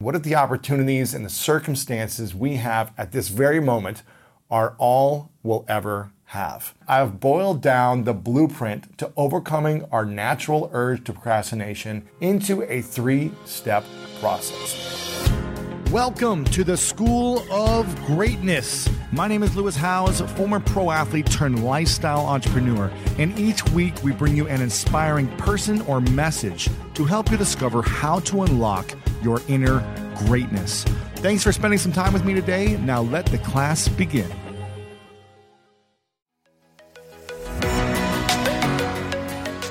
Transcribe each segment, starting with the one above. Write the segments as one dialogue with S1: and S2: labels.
S1: What if the opportunities and the circumstances we have at this very moment are all we'll ever have? I've boiled down the blueprint to overcoming our natural urge to procrastination into a three step process. Welcome to the School of Greatness. My name is Lewis Howes, former pro athlete turned lifestyle entrepreneur, and each week we bring you an inspiring person or message to help you discover how to unlock your inner greatness. Thanks for spending some time with me today. Now let the class begin.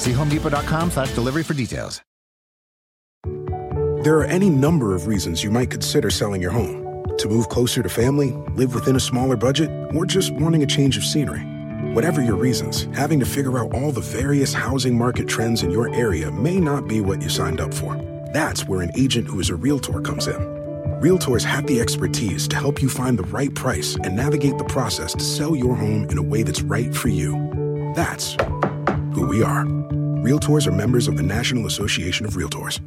S2: See homedepot.com slash delivery for details.
S3: There are any number of reasons you might consider selling your home. To move closer to family, live within a smaller budget, or just wanting a change of scenery. Whatever your reasons, having to figure out all the various housing market trends in your area may not be what you signed up for. That's where an agent who is a realtor comes in. Realtors have the expertise to help you find the right price and navigate the process to sell your home in a way that's right for you. That's who we are. Realtors are members of the National Association of Realtors.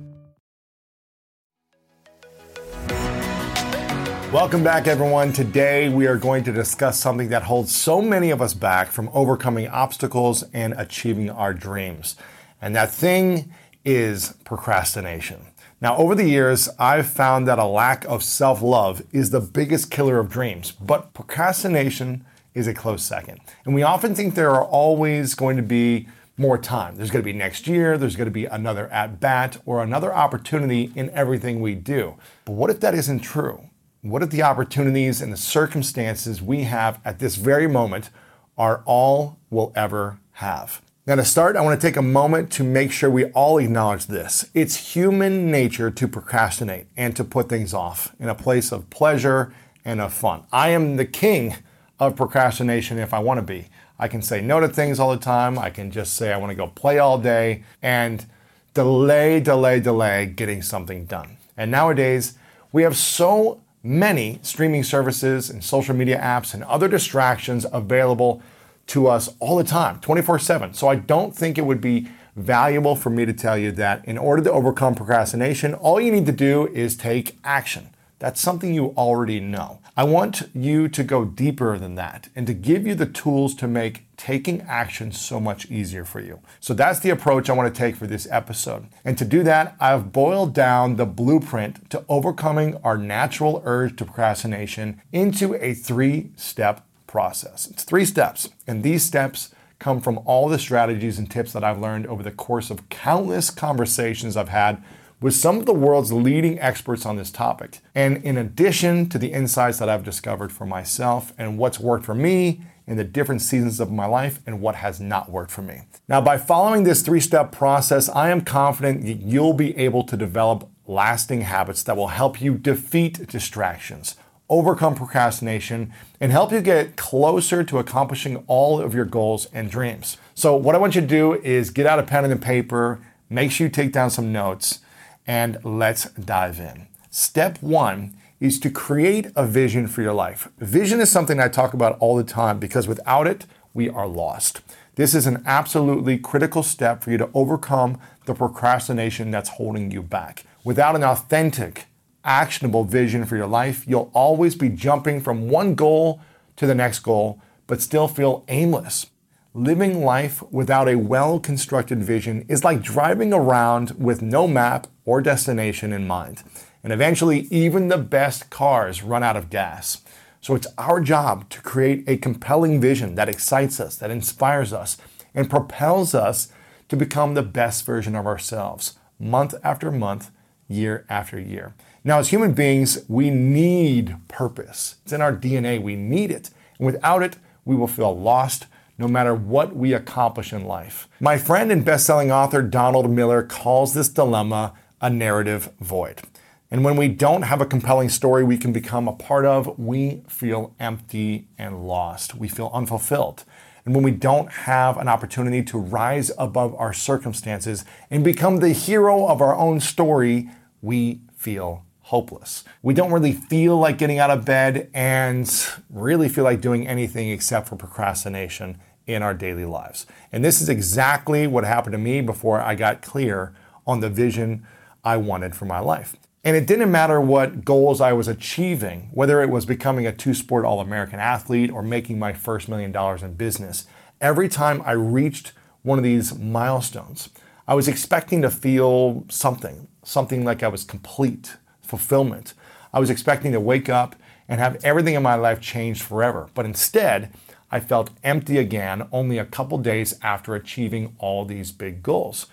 S1: Welcome back, everyone. Today we are going to discuss something that holds so many of us back from overcoming obstacles and achieving our dreams. And that thing is procrastination. Now, over the years, I've found that a lack of self love is the biggest killer of dreams, but procrastination is a close second. And we often think there are always going to be more time. There's going to be next year, there's going to be another at bat or another opportunity in everything we do. But what if that isn't true? What if the opportunities and the circumstances we have at this very moment are all we'll ever have? Now, to start, I want to take a moment to make sure we all acknowledge this. It's human nature to procrastinate and to put things off in a place of pleasure and of fun. I am the king of procrastination if I want to be. I can say no to things all the time. I can just say I want to go play all day and delay, delay, delay getting something done. And nowadays, we have so many streaming services and social media apps and other distractions available to us all the time, 24 7. So I don't think it would be valuable for me to tell you that in order to overcome procrastination, all you need to do is take action. That's something you already know. I want you to go deeper than that and to give you the tools to make taking action so much easier for you. So that's the approach I want to take for this episode. And to do that, I've boiled down the blueprint to overcoming our natural urge to procrastination into a three step process. It's three steps, and these steps come from all the strategies and tips that I've learned over the course of countless conversations I've had with some of the world's leading experts on this topic. And in addition to the insights that I've discovered for myself and what's worked for me in the different seasons of my life and what has not worked for me. Now, by following this three step process, I am confident that you'll be able to develop lasting habits that will help you defeat distractions, overcome procrastination, and help you get closer to accomplishing all of your goals and dreams. So, what I want you to do is get out a pen and a paper, make sure you take down some notes and let's dive in. Step one is to create a vision for your life. Vision is something I talk about all the time because without it, we are lost. This is an absolutely critical step for you to overcome the procrastination that's holding you back. Without an authentic, actionable vision for your life, you'll always be jumping from one goal to the next goal, but still feel aimless. Living life without a well constructed vision is like driving around with no map or destination in mind. And eventually, even the best cars run out of gas. So it's our job to create a compelling vision that excites us, that inspires us, and propels us to become the best version of ourselves month after month, year after year. Now, as human beings, we need purpose. It's in our DNA. We need it. And without it, we will feel lost no matter what we accomplish in life. My friend and best-selling author Donald Miller calls this dilemma a narrative void. And when we don't have a compelling story we can become a part of, we feel empty and lost. We feel unfulfilled. And when we don't have an opportunity to rise above our circumstances and become the hero of our own story, we feel hopeless. We don't really feel like getting out of bed and really feel like doing anything except for procrastination in our daily lives. And this is exactly what happened to me before I got clear on the vision I wanted for my life. And it didn't matter what goals I was achieving, whether it was becoming a two sport All American athlete or making my first million dollars in business. Every time I reached one of these milestones, I was expecting to feel something, something like I was complete, fulfillment. I was expecting to wake up and have everything in my life changed forever. But instead, I felt empty again only a couple days after achieving all these big goals.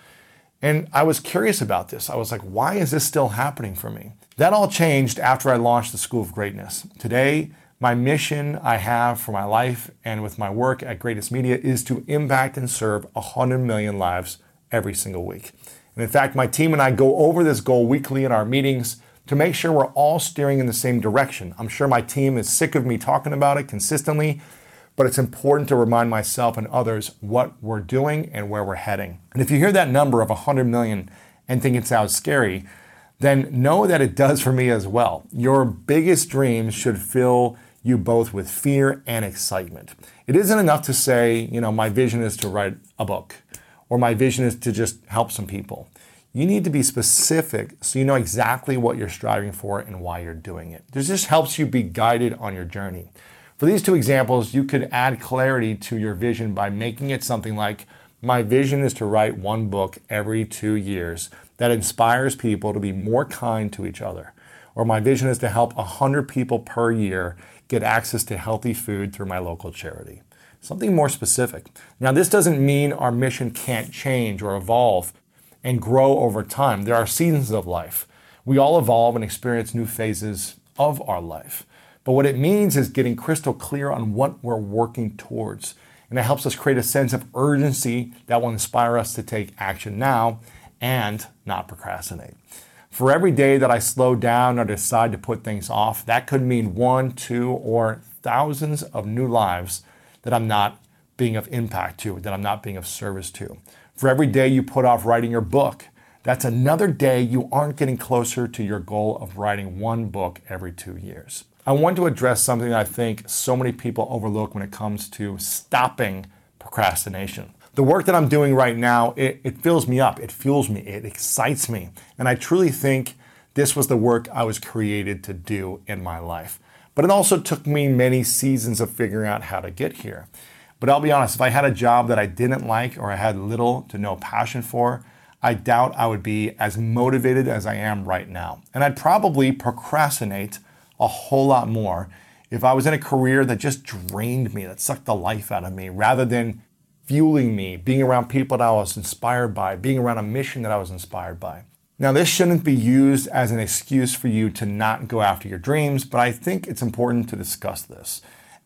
S1: And I was curious about this. I was like, why is this still happening for me? That all changed after I launched the School of Greatness. Today, my mission I have for my life and with my work at Greatness Media is to impact and serve 100 million lives every single week. And in fact, my team and I go over this goal weekly in our meetings to make sure we're all steering in the same direction. I'm sure my team is sick of me talking about it consistently, but it's important to remind myself and others what we're doing and where we're heading. And if you hear that number of 100 million and think it sounds scary, then know that it does for me as well. Your biggest dreams should fill you both with fear and excitement. It isn't enough to say, you know, my vision is to write a book or my vision is to just help some people. You need to be specific so you know exactly what you're striving for and why you're doing it. This just helps you be guided on your journey. For these two examples, you could add clarity to your vision by making it something like My vision is to write one book every two years that inspires people to be more kind to each other. Or my vision is to help 100 people per year get access to healthy food through my local charity. Something more specific. Now, this doesn't mean our mission can't change or evolve and grow over time. There are seasons of life. We all evolve and experience new phases of our life. But what it means is getting crystal clear on what we're working towards. And it helps us create a sense of urgency that will inspire us to take action now and not procrastinate. For every day that I slow down or decide to put things off, that could mean one, two, or thousands of new lives that I'm not being of impact to, that I'm not being of service to. For every day you put off writing your book, that's another day you aren't getting closer to your goal of writing one book every two years. I want to address something that I think so many people overlook when it comes to stopping procrastination. The work that I'm doing right now, it, it fills me up, it fuels me, it excites me. And I truly think this was the work I was created to do in my life. But it also took me many seasons of figuring out how to get here. But I'll be honest, if I had a job that I didn't like or I had little to no passion for, I doubt I would be as motivated as I am right now. And I'd probably procrastinate a whole lot more if I was in a career that just drained me, that sucked the life out of me, rather than fueling me, being around people that I was inspired by, being around a mission that I was inspired by. Now, this shouldn't be used as an excuse for you to not go after your dreams, but I think it's important to discuss this.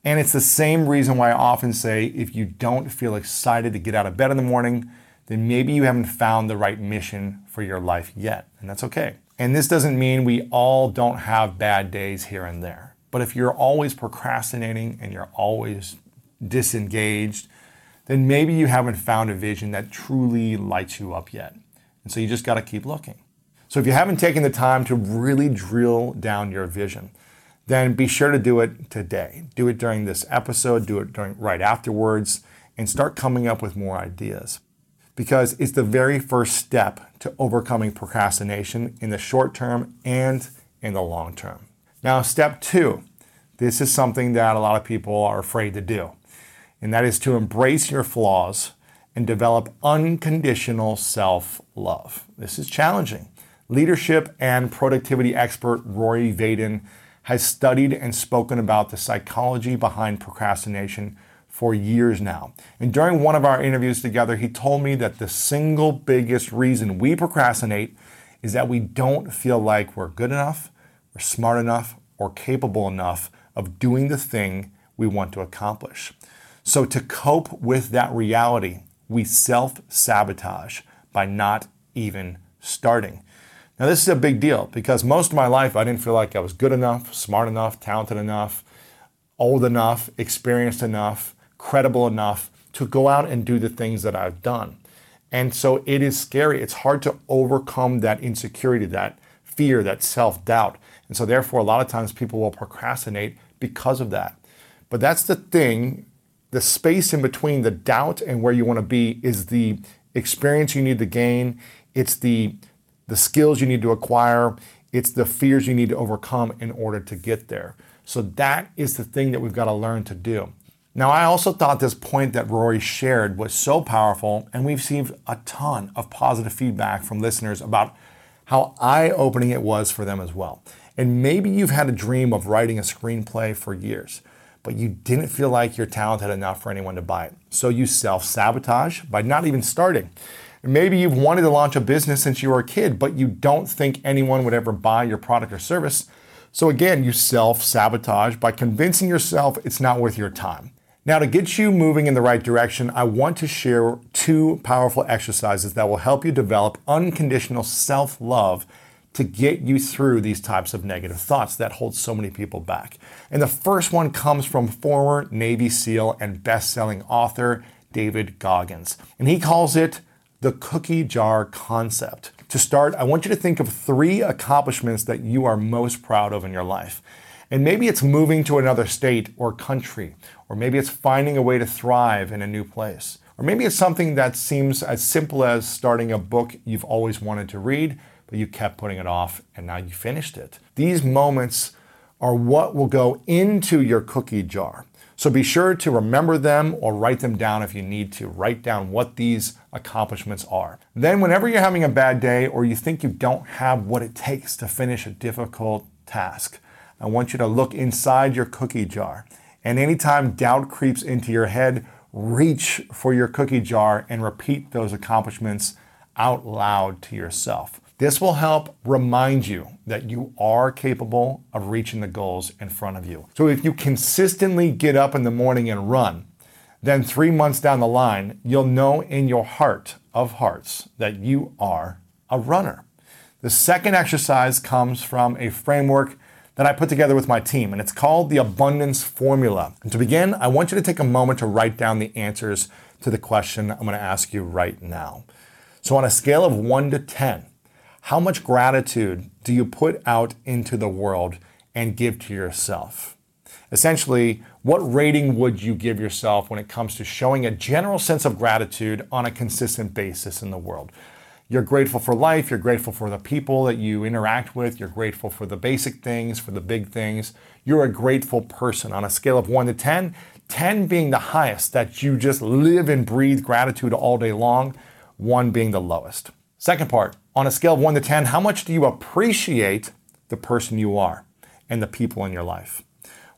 S1: And it's the same reason why I often say if you don't feel excited to get out of bed in the morning, then maybe you haven't found the right mission for your life yet, and that's okay. And this doesn't mean we all don't have bad days here and there. But if you're always procrastinating and you're always disengaged, then maybe you haven't found a vision that truly lights you up yet. And so you just got to keep looking. So if you haven't taken the time to really drill down your vision, then be sure to do it today. Do it during this episode, do it during right afterwards, and start coming up with more ideas because it's the very first step to overcoming procrastination in the short term and in the long term. Now, step two this is something that a lot of people are afraid to do, and that is to embrace your flaws and develop unconditional self love. This is challenging. Leadership and productivity expert Rory Vaden has studied and spoken about the psychology behind procrastination for years now. And during one of our interviews together, he told me that the single biggest reason we procrastinate is that we don't feel like we're good enough, we're smart enough, or capable enough of doing the thing we want to accomplish. So, to cope with that reality, we self sabotage by not even starting. Now, this is a big deal because most of my life I didn't feel like I was good enough, smart enough, talented enough, old enough, experienced enough credible enough to go out and do the things that I've done. And so it is scary. It's hard to overcome that insecurity, that fear, that self doubt. And so, therefore, a lot of times people will procrastinate because of that. But that's the thing the space in between the doubt and where you want to be is the experience you need to gain, it's the, the skills you need to acquire, it's the fears you need to overcome in order to get there. So, that is the thing that we've got to learn to do. Now, I also thought this point that Rory shared was so powerful, and we've received a ton of positive feedback from listeners about how eye opening it was for them as well. And maybe you've had a dream of writing a screenplay for years, but you didn't feel like you're talented enough for anyone to buy it. So you self sabotage by not even starting. Maybe you've wanted to launch a business since you were a kid, but you don't think anyone would ever buy your product or service. So again, you self sabotage by convincing yourself it's not worth your time. Now, to get you moving in the right direction, I want to share two powerful exercises that will help you develop unconditional self love to get you through these types of negative thoughts that hold so many people back. And the first one comes from former Navy SEAL and best selling author David Goggins. And he calls it the cookie jar concept. To start, I want you to think of three accomplishments that you are most proud of in your life. And maybe it's moving to another state or country, or maybe it's finding a way to thrive in a new place. Or maybe it's something that seems as simple as starting a book you've always wanted to read, but you kept putting it off and now you finished it. These moments are what will go into your cookie jar. So be sure to remember them or write them down if you need to. Write down what these accomplishments are. Then, whenever you're having a bad day or you think you don't have what it takes to finish a difficult task, I want you to look inside your cookie jar. And anytime doubt creeps into your head, reach for your cookie jar and repeat those accomplishments out loud to yourself. This will help remind you that you are capable of reaching the goals in front of you. So if you consistently get up in the morning and run, then three months down the line, you'll know in your heart of hearts that you are a runner. The second exercise comes from a framework that I put together with my team, and it's called the Abundance Formula. And to begin, I want you to take a moment to write down the answers to the question I'm going to ask you right now. So, on a scale of 1 to 10, how much gratitude do you put out into the world and give to yourself? Essentially, what rating would you give yourself when it comes to showing a general sense of gratitude on a consistent basis in the world? You're grateful for life, you're grateful for the people that you interact with, you're grateful for the basic things, for the big things. You're a grateful person on a scale of 1 to 10, 10 being the highest, that you just live and breathe gratitude all day long, 1 being the lowest. Second part, on a scale of 1 to 10, how much do you appreciate the person you are and the people in your life?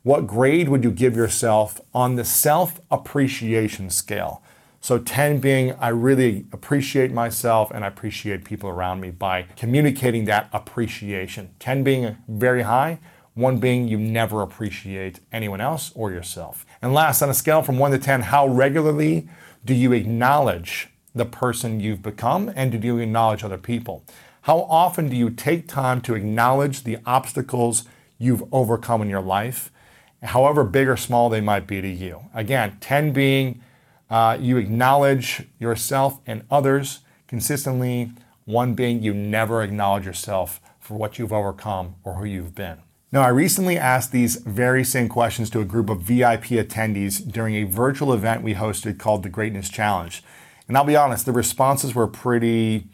S1: What grade would you give yourself on the self appreciation scale? So 10 being I really appreciate myself and I appreciate people around me by communicating that appreciation. 10 being very high, 1 being you never appreciate anyone else or yourself. And last, on a scale from 1 to 10, how regularly do you acknowledge the person you've become and do you acknowledge other people? How often do you take time to acknowledge the obstacles you've overcome in your life, however big or small they might be to you? Again, 10 being uh, you acknowledge yourself and others consistently. One being you never acknowledge yourself for what you've overcome or who you've been. Now, I recently asked these very same questions to a group of VIP attendees during a virtual event we hosted called the Greatness Challenge. And I'll be honest, the responses were pretty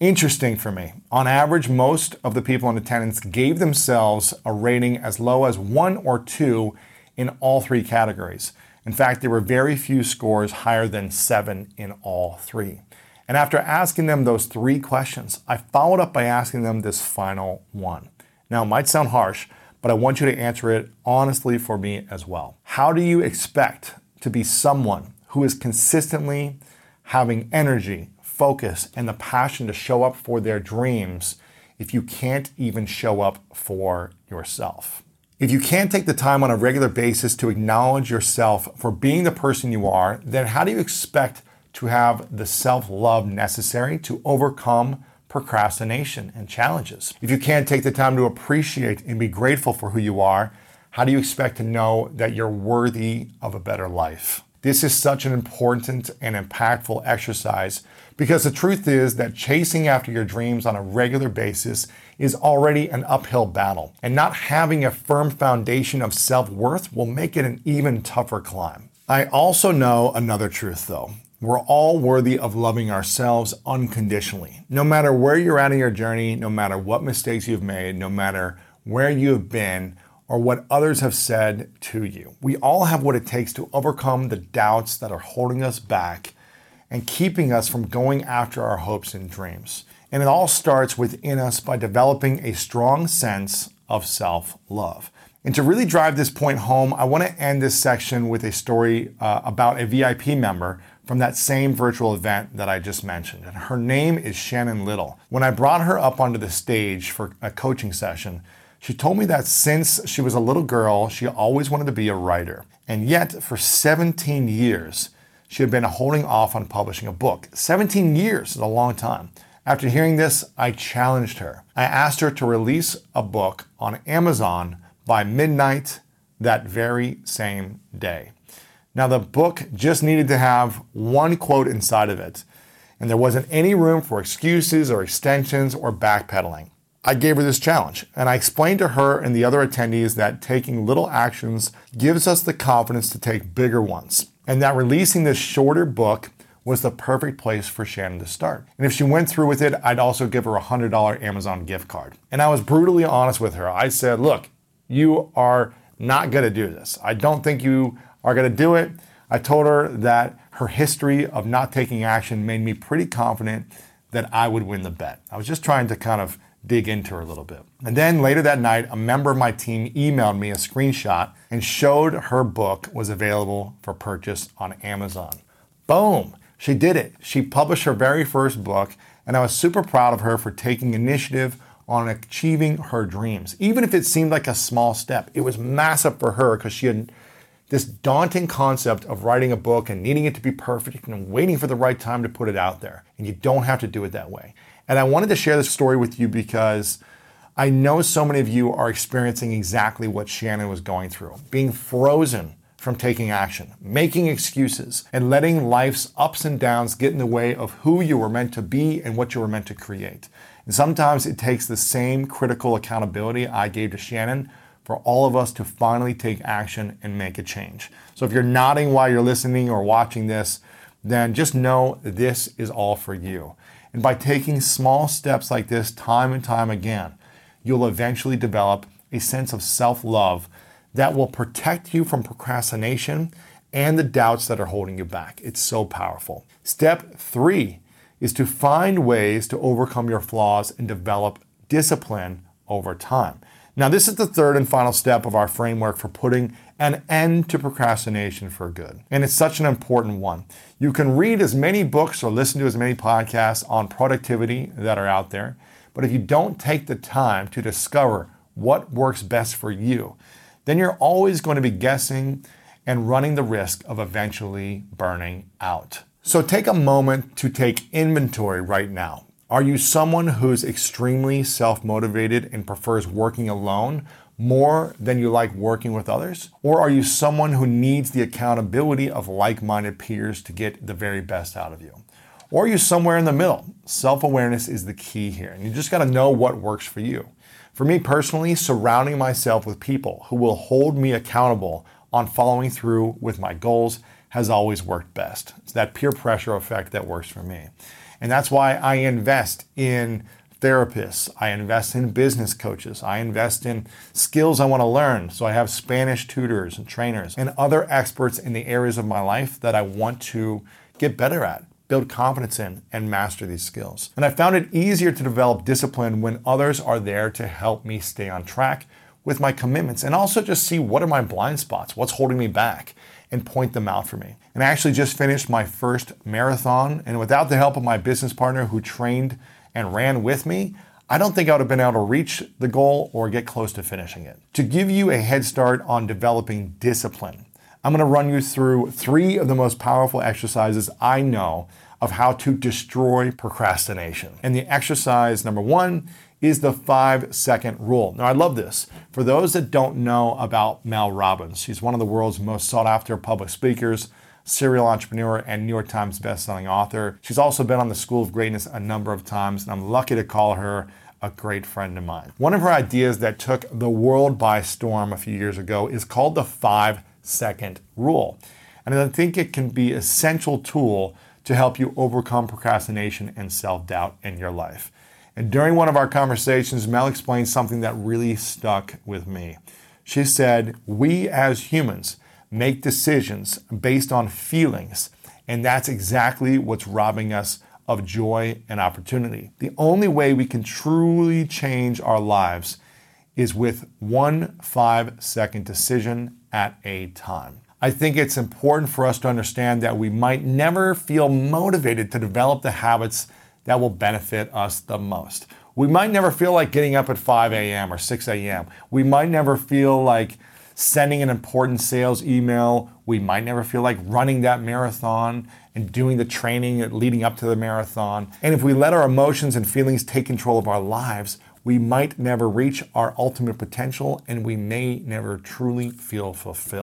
S1: interesting for me. On average, most of the people in attendance gave themselves a rating as low as one or two in all three categories. In fact, there were very few scores higher than seven in all three. And after asking them those three questions, I followed up by asking them this final one. Now, it might sound harsh, but I want you to answer it honestly for me as well. How do you expect to be someone who is consistently having energy, focus, and the passion to show up for their dreams if you can't even show up for yourself? If you can't take the time on a regular basis to acknowledge yourself for being the person you are, then how do you expect to have the self love necessary to overcome procrastination and challenges? If you can't take the time to appreciate and be grateful for who you are, how do you expect to know that you're worthy of a better life? This is such an important and impactful exercise because the truth is that chasing after your dreams on a regular basis is already an uphill battle, and not having a firm foundation of self worth will make it an even tougher climb. I also know another truth though. We're all worthy of loving ourselves unconditionally. No matter where you're at in your journey, no matter what mistakes you've made, no matter where you have been, or what others have said to you. We all have what it takes to overcome the doubts that are holding us back and keeping us from going after our hopes and dreams. And it all starts within us by developing a strong sense of self love. And to really drive this point home, I want to end this section with a story uh, about a VIP member from that same virtual event that I just mentioned. And her name is Shannon Little. When I brought her up onto the stage for a coaching session, she told me that since she was a little girl, she always wanted to be a writer. And yet, for 17 years, she had been holding off on publishing a book. 17 years is a long time. After hearing this, I challenged her. I asked her to release a book on Amazon by midnight that very same day. Now, the book just needed to have one quote inside of it, and there wasn't any room for excuses or extensions or backpedaling. I gave her this challenge, and I explained to her and the other attendees that taking little actions gives us the confidence to take bigger ones and that releasing this shorter book was the perfect place for Shannon to start. And if she went through with it, I'd also give her a $100 Amazon gift card. And I was brutally honest with her. I said, Look, you are not gonna do this. I don't think you are gonna do it. I told her that her history of not taking action made me pretty confident that I would win the bet. I was just trying to kind of dig into her a little bit. And then later that night, a member of my team emailed me a screenshot and showed her book was available for purchase on Amazon. Boom! She did it. She published her very first book, and I was super proud of her for taking initiative on achieving her dreams. Even if it seemed like a small step, it was massive for her because she had this daunting concept of writing a book and needing it to be perfect and waiting for the right time to put it out there. And you don't have to do it that way. And I wanted to share this story with you because I know so many of you are experiencing exactly what Shannon was going through being frozen from taking action, making excuses, and letting life's ups and downs get in the way of who you were meant to be and what you were meant to create. And sometimes it takes the same critical accountability I gave to Shannon for all of us to finally take action and make a change. So if you're nodding while you're listening or watching this, then just know this is all for you. And by taking small steps like this time and time again, you'll eventually develop a sense of self love that will protect you from procrastination and the doubts that are holding you back. It's so powerful. Step three is to find ways to overcome your flaws and develop discipline over time. Now, this is the third and final step of our framework for putting an end to procrastination for good. And it's such an important one. You can read as many books or listen to as many podcasts on productivity that are out there, but if you don't take the time to discover what works best for you, then you're always going to be guessing and running the risk of eventually burning out. So take a moment to take inventory right now. Are you someone who's extremely self motivated and prefers working alone more than you like working with others? Or are you someone who needs the accountability of like minded peers to get the very best out of you? Or are you somewhere in the middle? Self awareness is the key here, and you just got to know what works for you. For me personally, surrounding myself with people who will hold me accountable on following through with my goals has always worked best. It's that peer pressure effect that works for me. And that's why I invest in therapists, I invest in business coaches, I invest in skills I want to learn. So I have Spanish tutors and trainers and other experts in the areas of my life that I want to get better at, build confidence in, and master these skills. And I found it easier to develop discipline when others are there to help me stay on track with my commitments and also just see what are my blind spots, what's holding me back, and point them out for me. And I actually just finished my first marathon, and without the help of my business partner who trained and ran with me, I don't think I would have been able to reach the goal or get close to finishing it. To give you a head start on developing discipline, I'm going to run you through three of the most powerful exercises I know of how to destroy procrastination. And the exercise number one is the five second rule. Now, I love this. For those that don't know about Mel Robbins, she's one of the world's most sought after public speakers, serial entrepreneur, and New York Times bestselling author. She's also been on the School of Greatness a number of times, and I'm lucky to call her a great friend of mine. One of her ideas that took the world by storm a few years ago is called the five second rule. And I think it can be essential tool to help you overcome procrastination and self doubt in your life. And during one of our conversations, Mel explained something that really stuck with me. She said, We as humans make decisions based on feelings, and that's exactly what's robbing us of joy and opportunity. The only way we can truly change our lives is with one five second decision at a time. I think it's important for us to understand that we might never feel motivated to develop the habits that will benefit us the most. We might never feel like getting up at 5 a.m. or 6 a.m. We might never feel like sending an important sales email. We might never feel like running that marathon and doing the training leading up to the marathon. And if we let our emotions and feelings take control of our lives, we might never reach our ultimate potential and we may never truly feel fulfilled.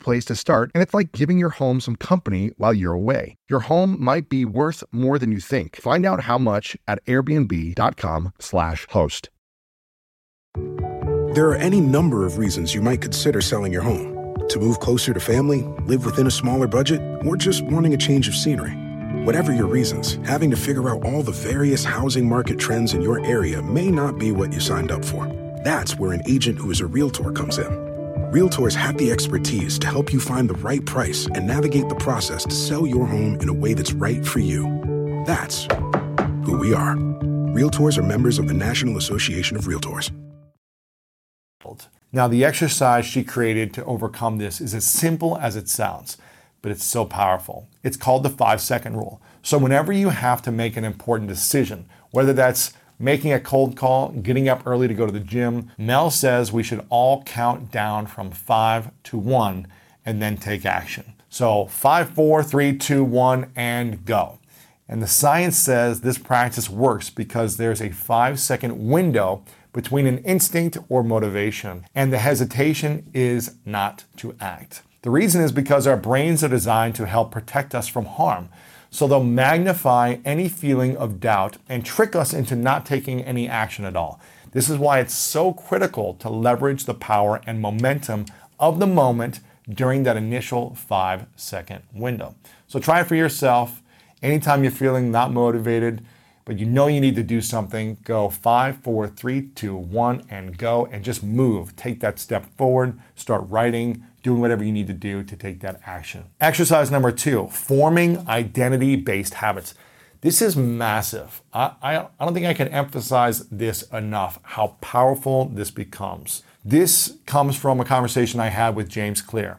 S4: place to start, and it's like giving your home some company while you're away. Your home might be worth more than you think. Find out how much at airbnb.com/slash host.
S3: There are any number of reasons you might consider selling your home. To move closer to family, live within a smaller budget, or just wanting a change of scenery. Whatever your reasons, having to figure out all the various housing market trends in your area may not be what you signed up for. That's where an agent who is a realtor comes in. Realtors have the expertise to help you find the right price and navigate the process to sell your home in a way that's right for you. That's who we are. Realtors are members of the National Association of Realtors.
S1: Now, the exercise she created to overcome this is as simple as it sounds, but it's so powerful. It's called the five second rule. So, whenever you have to make an important decision, whether that's making a cold call, getting up early to go to the gym. Mel says we should all count down from five to one and then take action. So five, four, three, two, one, and go. And the science says this practice works because there's a five second window between an instinct or motivation, and the hesitation is not to act. The reason is because our brains are designed to help protect us from harm. So they'll magnify any feeling of doubt and trick us into not taking any action at all. This is why it's so critical to leverage the power and momentum of the moment during that initial five second window. So try it for yourself. Anytime you're feeling not motivated, but you know you need to do something, go five, four, three, two, one, and go and just move. Take that step forward, start writing, doing whatever you need to do to take that action. Exercise number two forming identity based habits. This is massive. I, I, I, don't think I can emphasize this enough how powerful this becomes. This comes from a conversation I had with James Clear.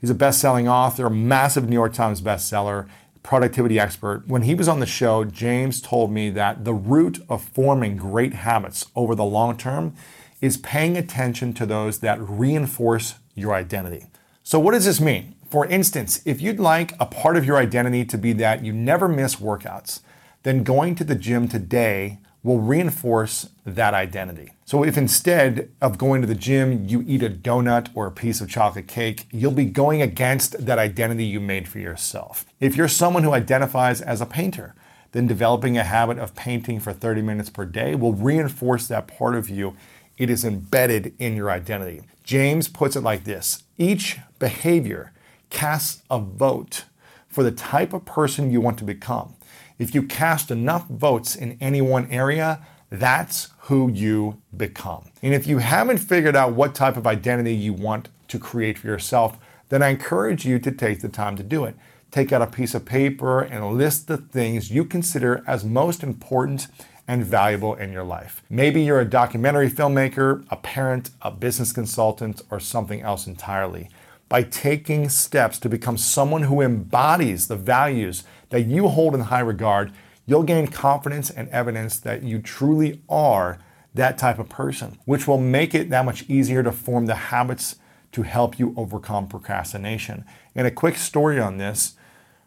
S1: He's a best selling author, massive New York Times bestseller, productivity expert. When he was on the show, James told me that the root of forming great habits over the long term is paying attention to those that reinforce your identity. So, what does this mean? For instance, if you'd like a part of your identity to be that you never miss workouts, then going to the gym today will reinforce that identity. So, if instead of going to the gym, you eat a donut or a piece of chocolate cake, you'll be going against that identity you made for yourself. If you're someone who identifies as a painter, then developing a habit of painting for 30 minutes per day will reinforce that part of you. It is embedded in your identity. James puts it like this each behavior casts a vote for the type of person you want to become. If you cast enough votes in any one area, that's who you become. And if you haven't figured out what type of identity you want to create for yourself, then I encourage you to take the time to do it. Take out a piece of paper and list the things you consider as most important and valuable in your life. Maybe you're a documentary filmmaker, a parent, a business consultant, or something else entirely. By taking steps to become someone who embodies the values that you hold in high regard, you'll gain confidence and evidence that you truly are that type of person, which will make it that much easier to form the habits to help you overcome procrastination. And a quick story on this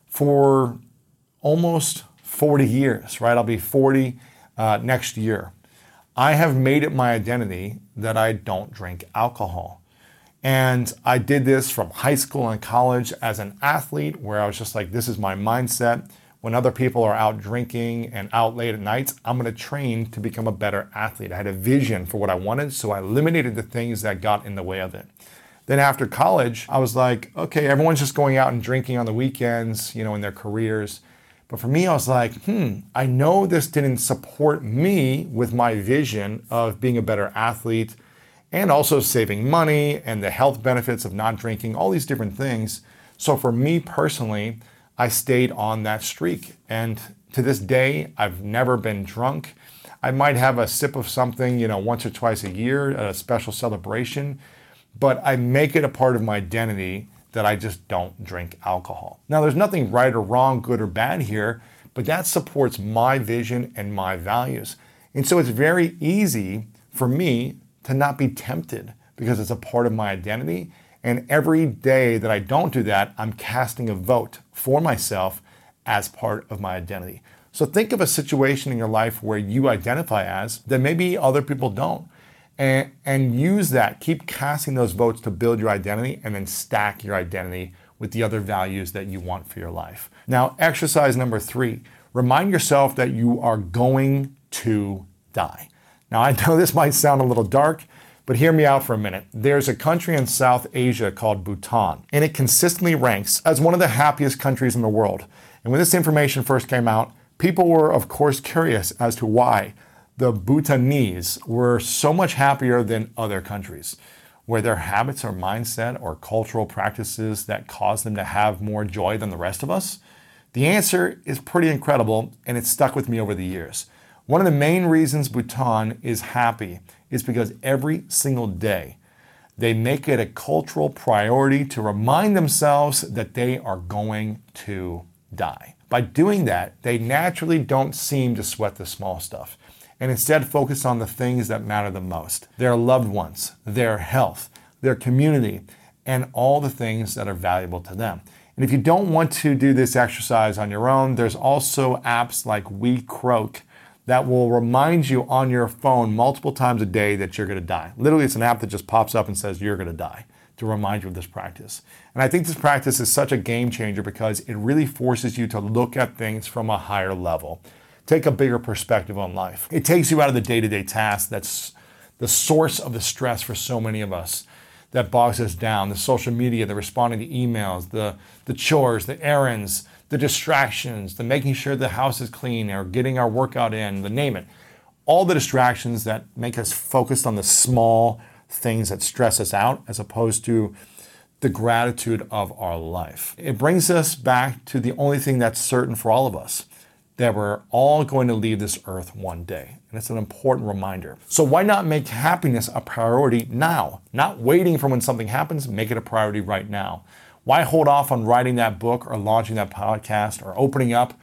S1: for almost 40 years, right? I'll be 40 uh, next year. I have made it my identity that I don't drink alcohol. And I did this from high school and college as an athlete, where I was just like, this is my mindset. When other people are out drinking and out late at nights, I'm gonna train to become a better athlete. I had a vision for what I wanted, so I eliminated the things that got in the way of it. Then after college, I was like, okay, everyone's just going out and drinking on the weekends, you know, in their careers. But for me, I was like, hmm, I know this didn't support me with my vision of being a better athlete and also saving money and the health benefits of not drinking, all these different things. So for me personally, I stayed on that streak. And to this day, I've never been drunk. I might have a sip of something, you know, once or twice a year at a special celebration, but I make it a part of my identity that I just don't drink alcohol. Now, there's nothing right or wrong, good or bad here, but that supports my vision and my values. And so it's very easy for me to not be tempted because it's a part of my identity. And every day that I don't do that, I'm casting a vote for myself as part of my identity. So think of a situation in your life where you identify as that maybe other people don't and, and use that. Keep casting those votes to build your identity and then stack your identity with the other values that you want for your life. Now, exercise number three remind yourself that you are going to die. Now, I know this might sound a little dark, but hear me out for a minute. There's a country in South Asia called Bhutan, and it consistently ranks as one of the happiest countries in the world. And when this information first came out, people were, of course, curious as to why the Bhutanese were so much happier than other countries, where their habits or mindset or cultural practices that cause them to have more joy than the rest of us? The answer is pretty incredible, and it's stuck with me over the years. One of the main reasons Bhutan is happy is because every single day they make it a cultural priority to remind themselves that they are going to die. By doing that, they naturally don't seem to sweat the small stuff and instead focus on the things that matter the most their loved ones, their health, their community, and all the things that are valuable to them. And if you don't want to do this exercise on your own, there's also apps like WeCroak that will remind you on your phone multiple times a day that you're going to die. Literally, it's an app that just pops up and says you're going to die to remind you of this practice. And I think this practice is such a game changer because it really forces you to look at things from a higher level take a bigger perspective on life. It takes you out of the day to day task that's the source of the stress for so many of us that bogs us down the social media, the responding to emails, the, the chores, the errands, the distractions, the making sure the house is clean or getting our workout in, the name it. All the distractions that make us focused on the small things that stress us out as opposed to the gratitude of our life. It brings us back to the only thing that's certain for all of us that we're all going to leave this earth one day. And it's an important reminder. So, why not make happiness a priority now? Not waiting for when something happens, make it a priority right now. Why hold off on writing that book or launching that podcast or opening up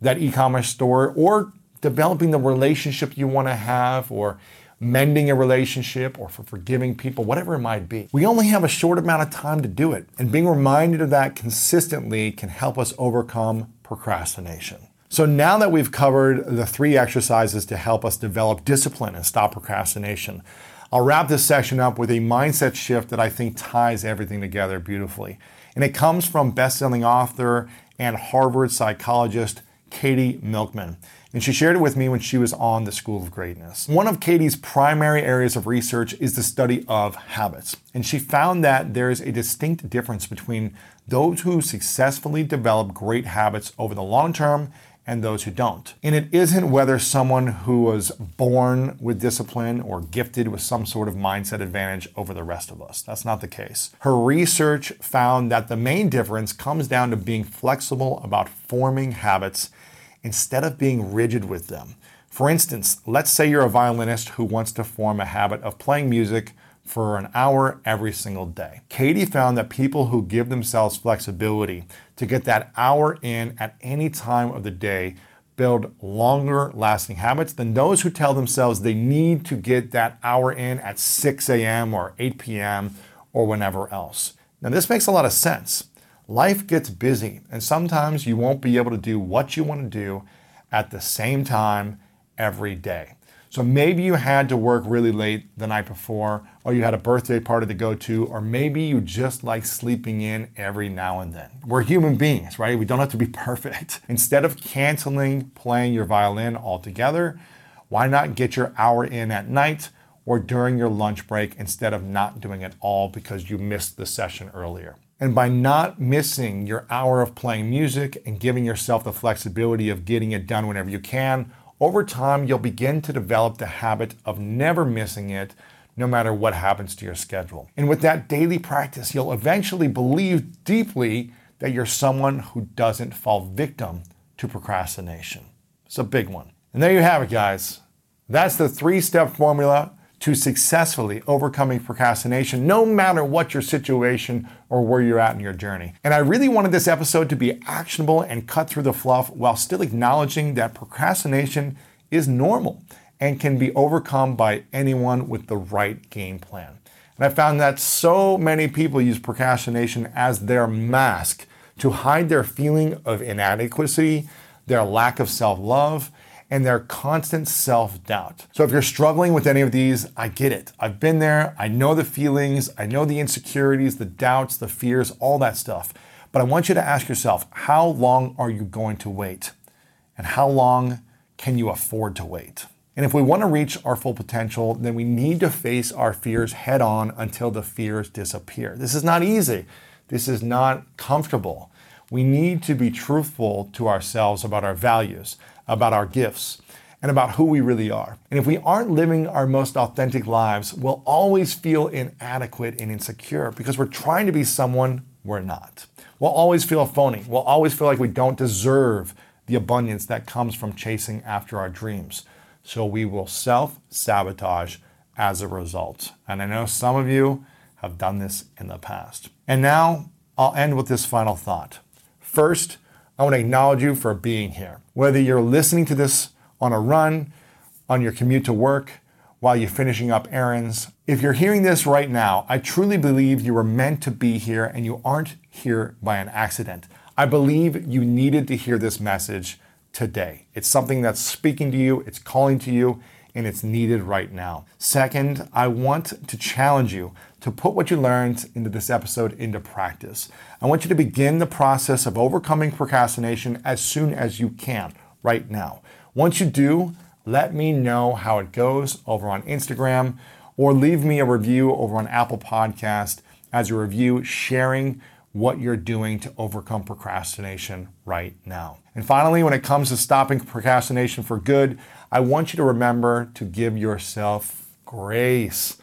S1: that e commerce store or developing the relationship you want to have or mending a relationship or for forgiving people, whatever it might be. We only have a short amount of time to do it. And being reminded of that consistently can help us overcome procrastination. So now that we've covered the three exercises to help us develop discipline and stop procrastination, I'll wrap this section up with a mindset shift that I think ties everything together beautifully. And it comes from best-selling author and Harvard psychologist Katy Milkman. And she shared it with me when she was on the School of Greatness. One of Katy's primary areas of research is the study of habits. And she found that there is a distinct difference between those who successfully develop great habits over the long term and those who don't. And it isn't whether someone who was born with discipline or gifted with some sort of mindset advantage over the rest of us. That's not the case. Her research found that the main difference comes down to being flexible about forming habits instead of being rigid with them. For instance, let's say you're a violinist who wants to form a habit of playing music for an hour every single day. Katy found that people who give themselves flexibility to get that hour in at any time of the day build longer lasting habits than those who tell themselves they need to get that hour in at 6 a.m. or 8 p.m. or whenever else. Now, this makes a lot of sense. Life gets busy, and sometimes you won't be able to do what you want to do at the same time every day. So maybe you had to work really late the night before, or you had a birthday party to go to, or maybe you just like sleeping in every now and then. We're human beings, right? We don't have to be perfect. Instead of canceling playing your violin altogether, why not get your hour in at night or during your lunch break instead of not doing it all because you missed the session earlier? And by not missing your hour of playing music and giving yourself the flexibility of getting it done whenever you can, over time, you'll begin to develop the habit of never missing it, no matter what happens to your schedule. And with that daily practice, you'll eventually believe deeply that you're someone who doesn't fall victim to procrastination. It's a big one. And there you have it, guys. That's the three step formula to successfully overcoming procrastination, no matter what your situation or where you're at in your journey. And I really wanted this episode to be actionable and cut through the fluff while still acknowledging that procrastination is normal and can be overcome by anyone with the right game plan. And I found that so many people use procrastination as their mask to hide their feeling of inadequacy, their lack of self love, and their constant self doubt. So if you're struggling with any of these, I get it. I've been there. I know the feelings, I know the insecurities, the doubts, the fears, all that stuff. But I want you to ask yourself how long are you going to wait? And how long can you afford to wait? And if we want to reach our full potential, then we need to face our fears head on until the fears disappear. This is not easy. This is not comfortable. We need to be truthful to ourselves about our values, about our gifts, and about who we really are. And if we aren't living our most authentic lives, we'll always feel inadequate and insecure because we're trying to be someone we're not. We'll always feel phony. We'll always feel like we don't deserve the abundance that comes from chasing after our dreams. So we will self sabotage as a result. And I know some of you have done this in the past. And now I'll end with this final thought. First, I want to acknowledge you for being here. Whether you're listening to this on a run, on your commute to work, while you're finishing up errands, if you're hearing this right now, I truly believe you were meant to be here and you aren't here by an accident. I believe you needed to hear this message today. It's something that's speaking to you, it's calling to you, and it's needed right now. Second, I want to challenge you to put what you learned into this episode into practice. I want you to begin the process of overcoming procrastination as soon as you can, right now. Once you do, let me know how it goes over on Instagram or leave me a review over on Apple Podcast as a review sharing what you're doing to overcome procrastination right now. And finally, when it comes to stopping procrastination for good, I want you to remember to give yourself grace.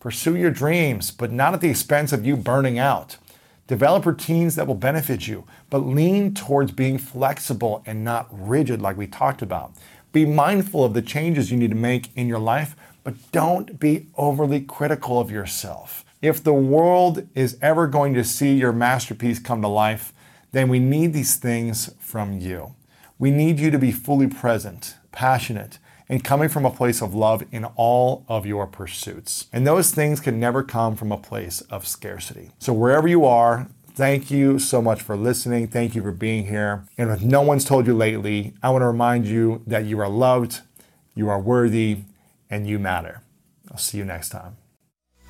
S1: Pursue your dreams, but not at the expense of you burning out. Develop routines that will benefit you, but lean towards being flexible and not rigid, like we talked about. Be mindful of the changes you need to make in your life, but don't be overly critical of yourself. If the world is ever going to see your masterpiece come to life, then we need these things from you. We need you to be fully present, passionate, and coming from a place of love in all of your pursuits. And those things can never come from a place of scarcity. So, wherever you are, thank you so much for listening. Thank you for being here. And if no one's told you lately, I want to remind you that you are loved, you are worthy, and you matter. I'll see you next time.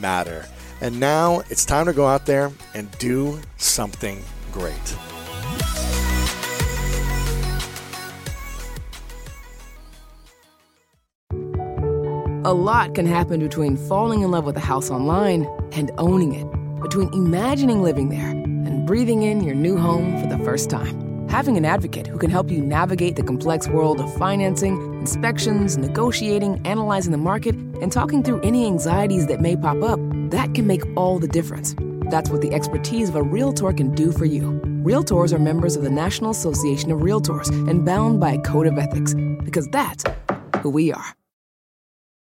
S1: matter. And now it's time to go out there and do something great.
S5: A lot can happen between falling in love with a house online and owning it, between imagining living there and breathing in your new home for the first time. Having an advocate who can help you navigate the complex world of financing, inspections, negotiating, analyzing the market, and talking through any anxieties that may pop up, that can make all the difference. That's what the expertise of a Realtor can do for you. Realtors are members of the National Association of Realtors and bound by a code of ethics, because that's who we are.